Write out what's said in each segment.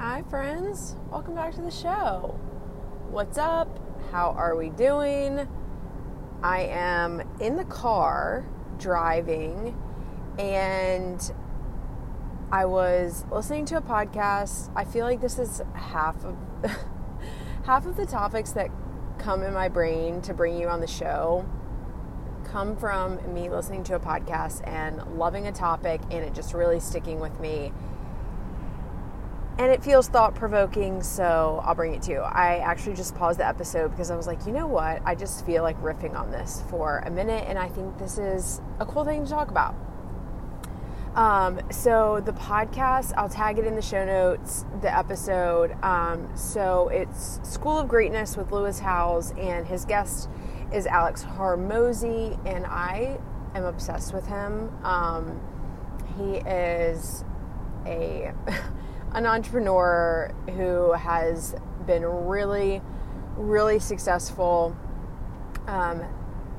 Hi, friends. Welcome back to the show. What's up? How are we doing? I am in the car driving and I was listening to a podcast. I feel like this is half of half of the topics that come in my brain to bring you on the show come from me listening to a podcast and loving a topic and it just really sticking with me and it feels thought provoking, so I'll bring it to you. I actually just paused the episode because I was like, you know what? I just feel like riffing on this for a minute, and I think this is a cool thing to talk about. Um, so the podcast, I'll tag it in the show notes, the episode. Um, so it's School of Greatness with Lewis Howes, and his guest is Alex Hormozi, and I am obsessed with him. Um, he is a an entrepreneur who has been really, really successful um,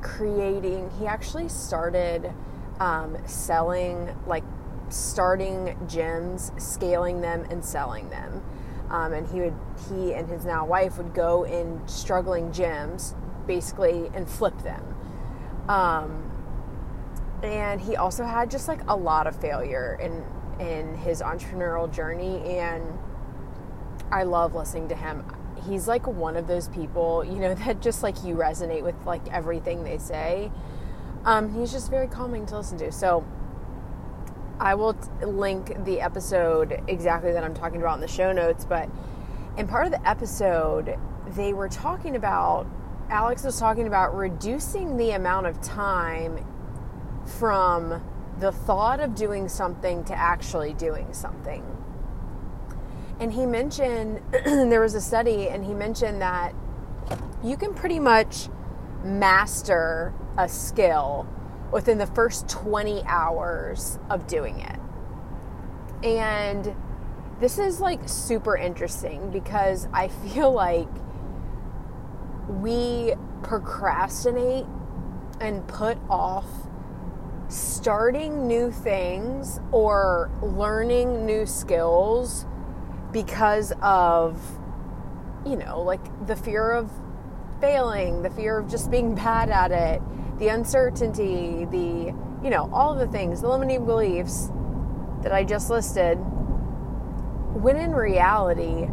creating. He actually started um, selling, like starting gyms, scaling them, and selling them. Um, and he would, he and his now wife would go in struggling gyms, basically, and flip them. Um, and he also had just like a lot of failure and in his entrepreneurial journey and I love listening to him. He's like one of those people, you know, that just like you resonate with like everything they say. Um, he's just very calming to listen to. So I will t- link the episode exactly that I'm talking about in the show notes. But in part of the episode, they were talking about, Alex was talking about reducing the amount of time from the thought of doing something to actually doing something. And he mentioned there was a study, and he mentioned that you can pretty much master a skill within the first 20 hours of doing it. And this is like super interesting because I feel like we procrastinate and put off starting new things or learning new skills because of, you know, like the fear of failing, the fear of just being bad at it, the uncertainty, the, you know, all the things, the limiting beliefs that I just listed. When in reality,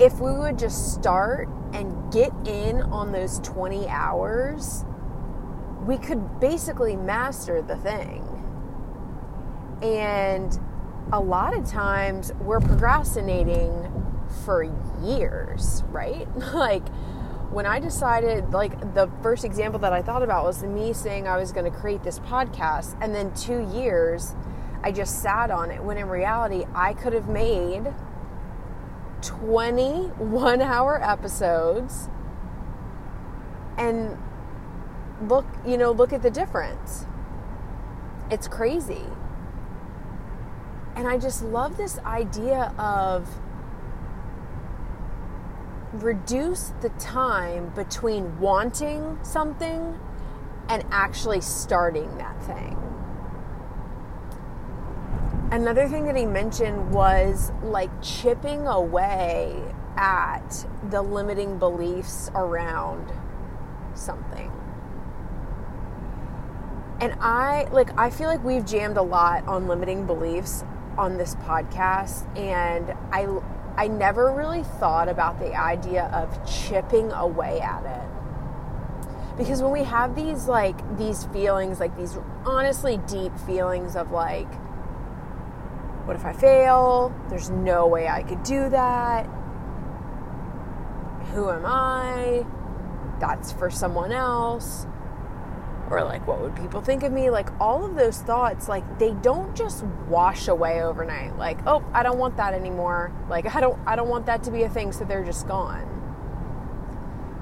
if we would just start and get in on those 20 hours, we could basically master the thing. And a lot of times we're procrastinating for years, right? like when I decided, like the first example that I thought about was me saying I was going to create this podcast, and then two years I just sat on it when in reality I could have made 21 hour episodes and look, you know, look at the difference. It's crazy. And I just love this idea of reduce the time between wanting something and actually starting that thing. Another thing that he mentioned was like chipping away at the limiting beliefs around something and I like I feel like we've jammed a lot on limiting beliefs on this podcast and I I never really thought about the idea of chipping away at it. Because when we have these like these feelings like these honestly deep feelings of like what if I fail? There's no way I could do that. Who am I? That's for someone else or like what would people think of me? Like all of those thoughts like they don't just wash away overnight. Like oh i don't want that anymore. Like i don't i don't want that to be a thing so they're just gone.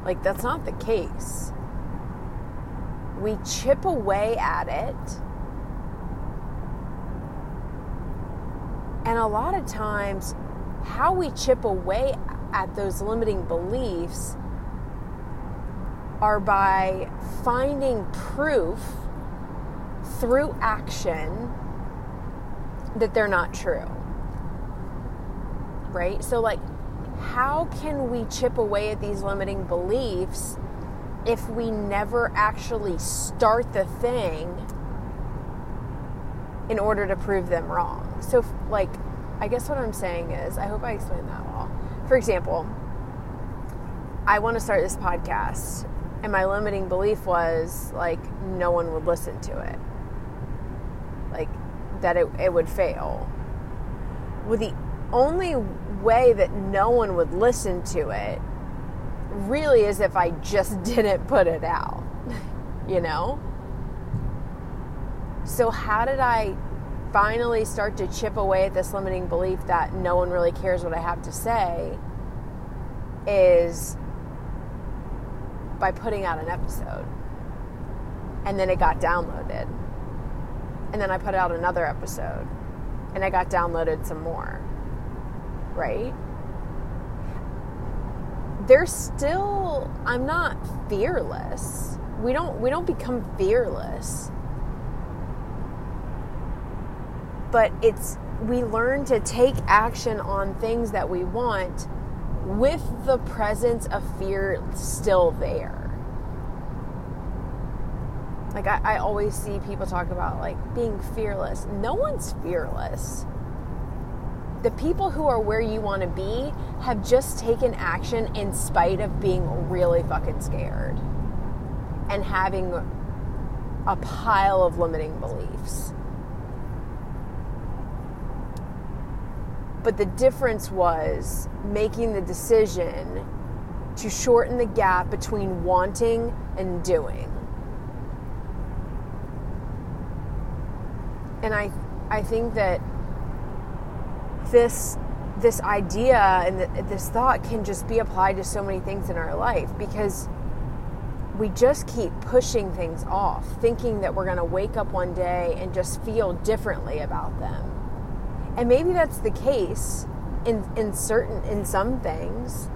Like that's not the case. We chip away at it. And a lot of times how we chip away at those limiting beliefs are by finding proof through action that they're not true. right? So, like, how can we chip away at these limiting beliefs if we never actually start the thing in order to prove them wrong? So, like, I guess what I'm saying is, I hope I explained that well. For example, I want to start this podcast, and my limiting belief was like no one would listen to it, like that it, it would fail. Well, the only way that no one would listen to it really is if I just didn't put it out, you know? So, how did I finally start to chip away at this limiting belief that no one really cares what I have to say? Is by putting out an episode. And then it got downloaded. And then I put out another episode. And I got downloaded some more. Right? There's still I'm not fearless. We don't we don't become fearless. But it's we learn to take action on things that we want with the presence of fear still there. Like, I, I, always see people talk about like being fearless. No one's fearless. The people who are where you want to be have just taken action in spite of being really fucking scared and having a pile of limiting beliefs. But the difference was making the decision to shorten the gap between wanting and doing. And I I think that this this idea and this thought can just be applied to so many things in our life because we just keep pushing things off, thinking that we're going to wake up one day and just feel differently about them. And maybe that's the case in in certain in some things.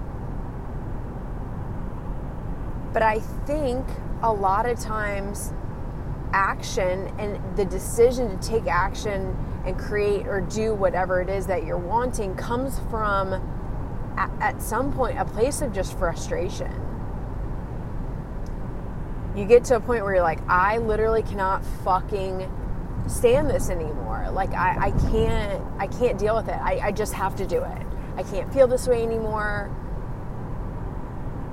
But I think a lot of times action and the decision to take action and create or do whatever it is that you're wanting comes from at, some point a place of just frustration you get to a point where you're like, I literally cannot fucking stand this anymore. Like I, I can't I can't deal with it. I, I just have to do it. I can't feel this way anymore.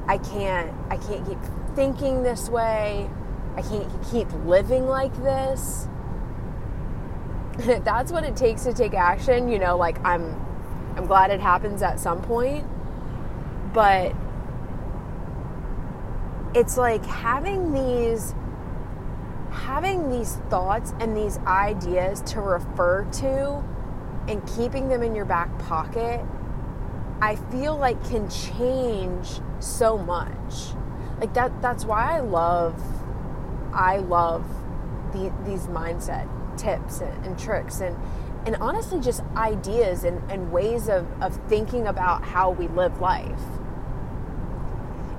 I can't I can't keep thinking this way. I can't keep living like this. that's what it takes to take action, you know, like I'm I'm glad it happens at some point. But it's like having these having these thoughts and these ideas to refer to and keeping them in your back pocket, I feel like can change so much. Like that that's why I love I love the, these mindset tips and, and, tricks and and honestly just ideas and, and ways of, of thinking about how we live life.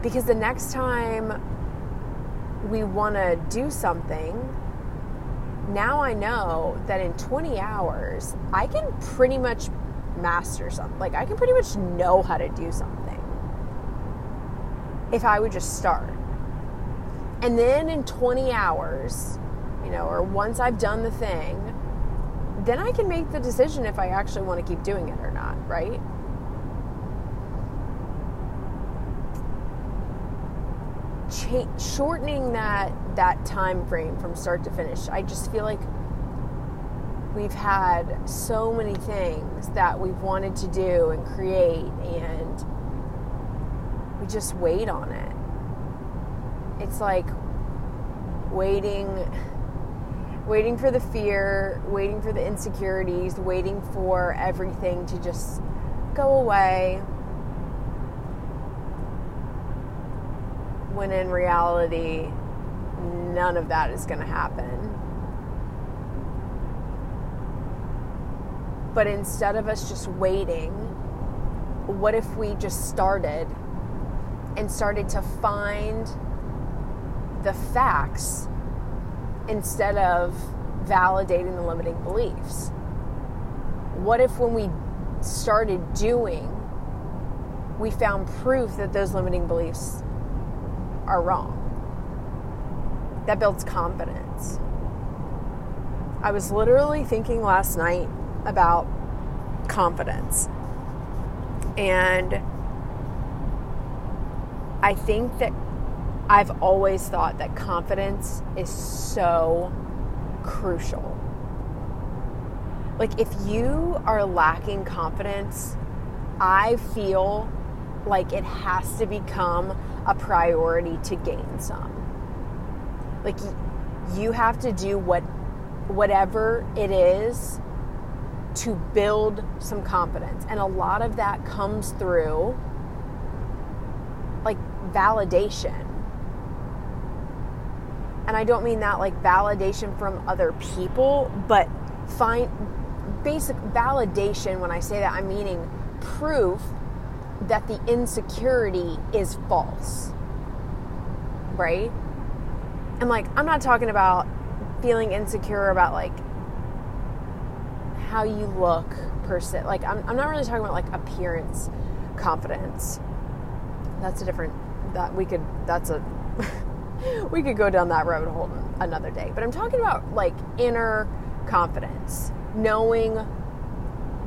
Because the next time we want to do something, now I know that in 20 hours, I can pretty much master something. Like, I can pretty much know how to do something if I would just start. And then in 20 hours, you know, or once I've done the thing, then I can make the decision if I actually want to keep doing it or not, right? Cha- shortening that that time frame from start to finish. I just feel like we've had so many things that we've wanted to do and create and we just wait on it. It's like waiting waiting for the fear, waiting for the insecurities, waiting for everything to just go away when in reality, none of that is going to happen. But instead of us just waiting, what if we just started and started to find the facts instead of validating the limiting beliefs? What if when we started doing, we found proof that those limiting beliefs are wrong. That builds confidence. I was literally thinking last night about confidence. And I think that I've always thought that confidence is so crucial. Like, if you are lacking confidence, I feel like it has to become a priority to gain some. Like, you have to do what whatever it is to build some confidence. And a lot of that comes through like validation. And I don't mean that like validation from other people, but find basic validation when I say that I'm meaning proof that the insecurity is false. Right? And like I'm not talking about feeling insecure about like how you look per se. Like I'm, I'm not really talking about like appearance confidence. That's a different that we could that's a we could go down that rabbit hole another day. But I'm talking about like inner confidence, knowing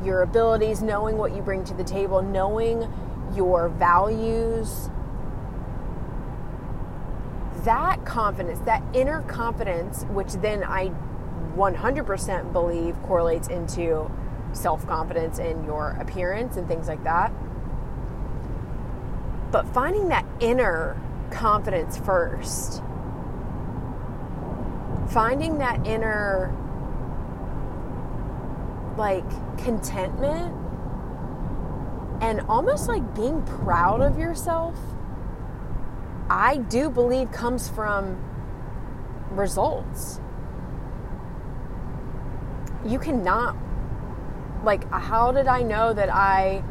your abilities, knowing what you bring to the table, knowing your values. That confidence, that inner confidence, which then I 100% believe correlates into self confidence in your appearance and things like that. But finding that inner confidence first, finding that inner like contentment and almost like being proud of yourself, I do believe comes from results you cannot like how did I know that I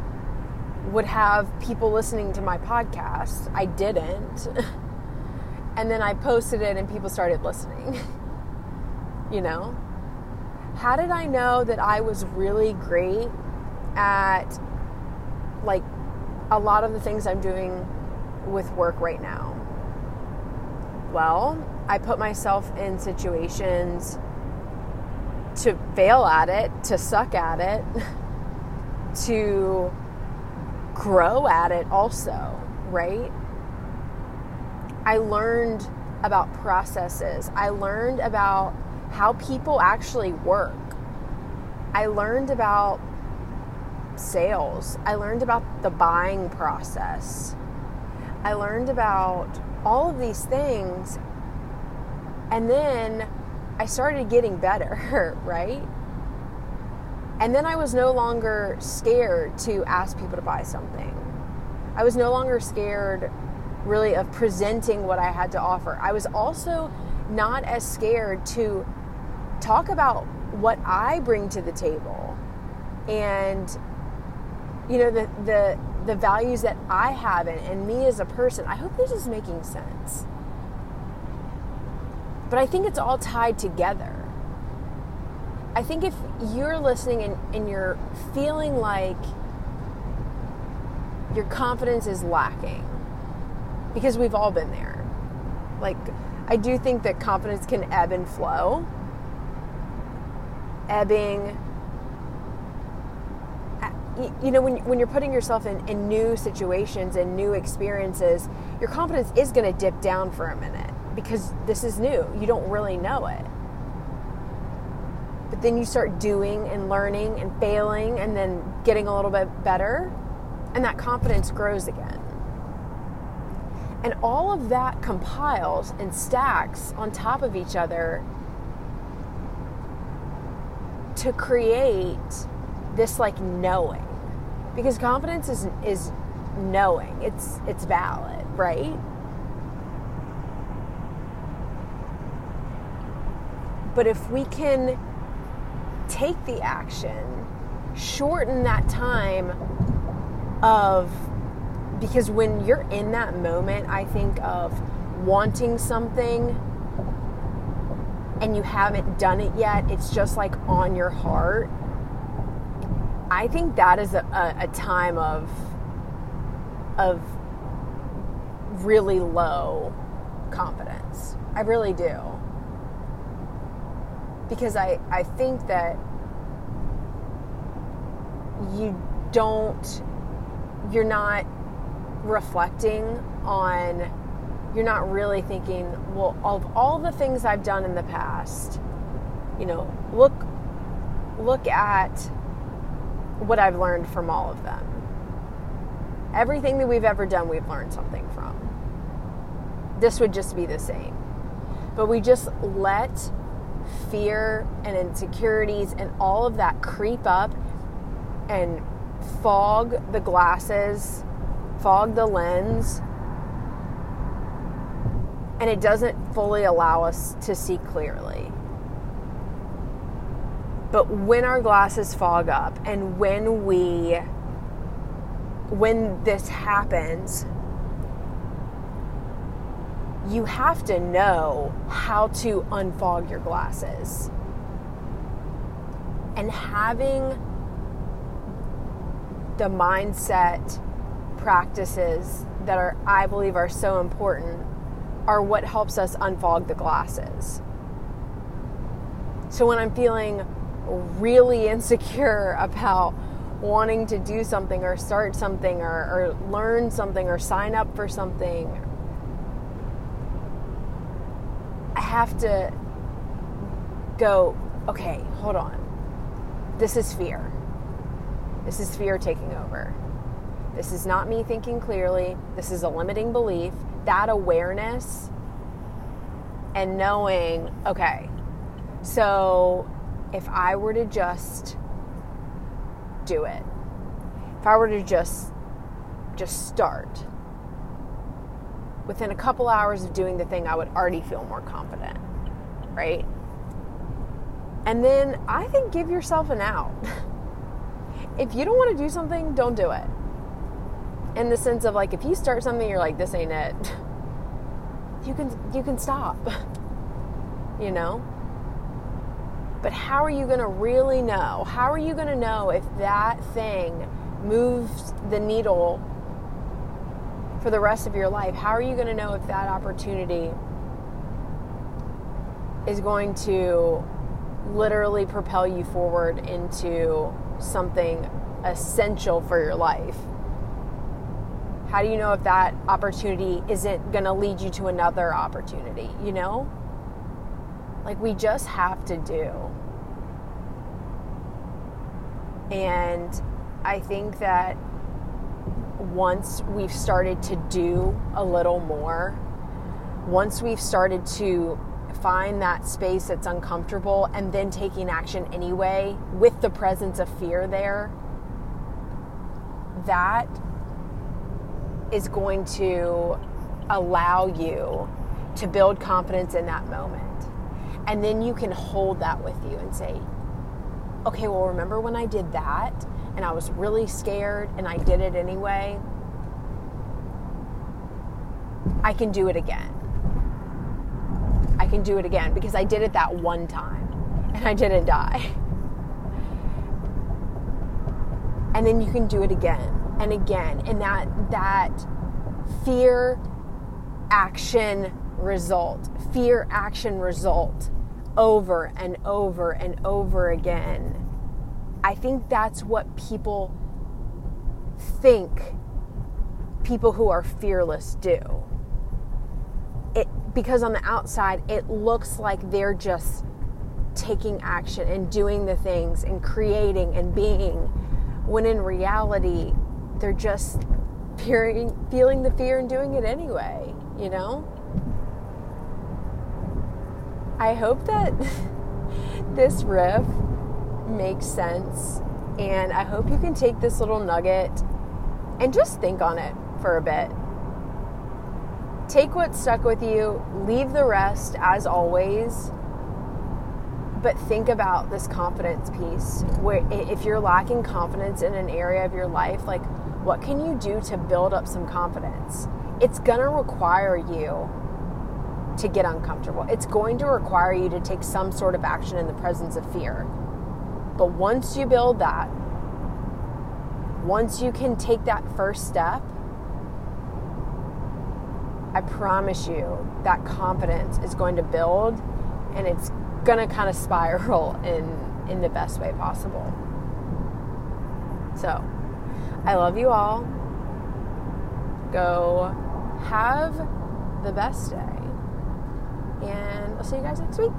would have people listening to my podcast? I didn't. and then I posted it and people started listening. you know? How did I know that I was really great at like a lot of the things I'm doing with work right now? Well, I put myself in situations to fail at it, to suck at it, to grow at it also, right? I learned about processes. I learned about how people actually work. I learned about sales. I learned about the buying process. I learned about all of these things. And then I started getting better, right? And then I was no longer scared to ask people to buy something. I was no longer scared, really, of presenting what I had to offer. I was also not as scared to talk about what I bring to the table and you know the the the values that I have and, and me as a person. I hope this is making sense. But I think it's all tied together. I think if you're listening and, and you're feeling like your confidence is lacking, because we've all been there. Like, I do think that confidence can ebb and flow. Ebbing, uh, you know, when, when you're putting yourself in, in new situations and new experiences, your confidence is going to dip down for a minute because this is new. You don't really know it. But then you start doing and learning and failing and then getting a little bit better, and that confidence grows again. And all of that compiles and stacks on top of each other to create this like knowing. Because confidence is is knowing. It's it's valid, right? But if we can take the action, shorten that time of, because when you're in that moment, I think of wanting something and you haven't done it yet, it's just like on your heart. I think that is a, a, a time of of really low confidence. I really do. Because I, I think that you don't, you're not reflecting on, you're not really thinking, well, of all the things I've done in the past, you know, look, look at what I've learned from all of them. Everything that we've ever done, we've learned something from. This would just be the same. But we just let fear and insecurities and all of that creep up and fog the glasses, fog the lens, and it doesn't fully allow us to see clearly. But when our glasses fog up and when we when this happens, you have to know how to unfog your glasses. And having the mindset practices that are I believe are so important are what helps us unfog the glasses. So when I'm feeling really insecure about wanting to do something or start something or, or learn something or sign up for something, I have to go, okay, hold on. This is fear. This is fear taking over. This is not me thinking clearly. This is a limiting belief. That awareness and knowing, okay, so if I were to just do it, if I were to just just start, within a couple hours of doing the thing, I would already feel more confident, right? And then I think give yourself an out. if you don't want to do something, don't do it. In the sense of like if you start something you're like this ain't it. You can you can stop. You know? But how are you going to really know? How are you going to know if that thing moves the needle for the rest of your life? How are you going to know if that opportunity is going to literally propel you forward into something essential for your life? How do you know if that opportunity isn't going to lead you to another opportunity, you know? Like, we just have to do. And I think that once we've started to do a little more, once we've started to find that space that's uncomfortable and then taking action anyway with the presence of fear there, that is going to allow you to build confidence in that moment. And then you can hold that with you and say, okay, well, remember when I did that and I was really scared and I did it anyway? I can do it again. I can do it again because I did it that one time and I didn't die. And then you can do it again and again. And that that fear action result, fear action result over and over and over again. I think that's what people think people who are fearless do. It because on the outside it looks like they're just taking action and doing the things and creating and being when in reality they're just fearing, feeling the fear and doing it anyway, you know? I hope that this riff makes sense and I hope you can take this little nugget and just think on it for a bit. Take what stuck with you, leave the rest as always, but think about this confidence piece. Where if you're lacking confidence in an area of your life, like what can you do to build up some confidence? It's going to require you to get uncomfortable. It's going to require you to take some sort of action in the presence of fear. But once you build that, once you can take that first step, I promise you that confidence is going to build and it's going to kind of spiral in in the best way possible. So, I love you all. Go have the best day. And I'll see you guys next week.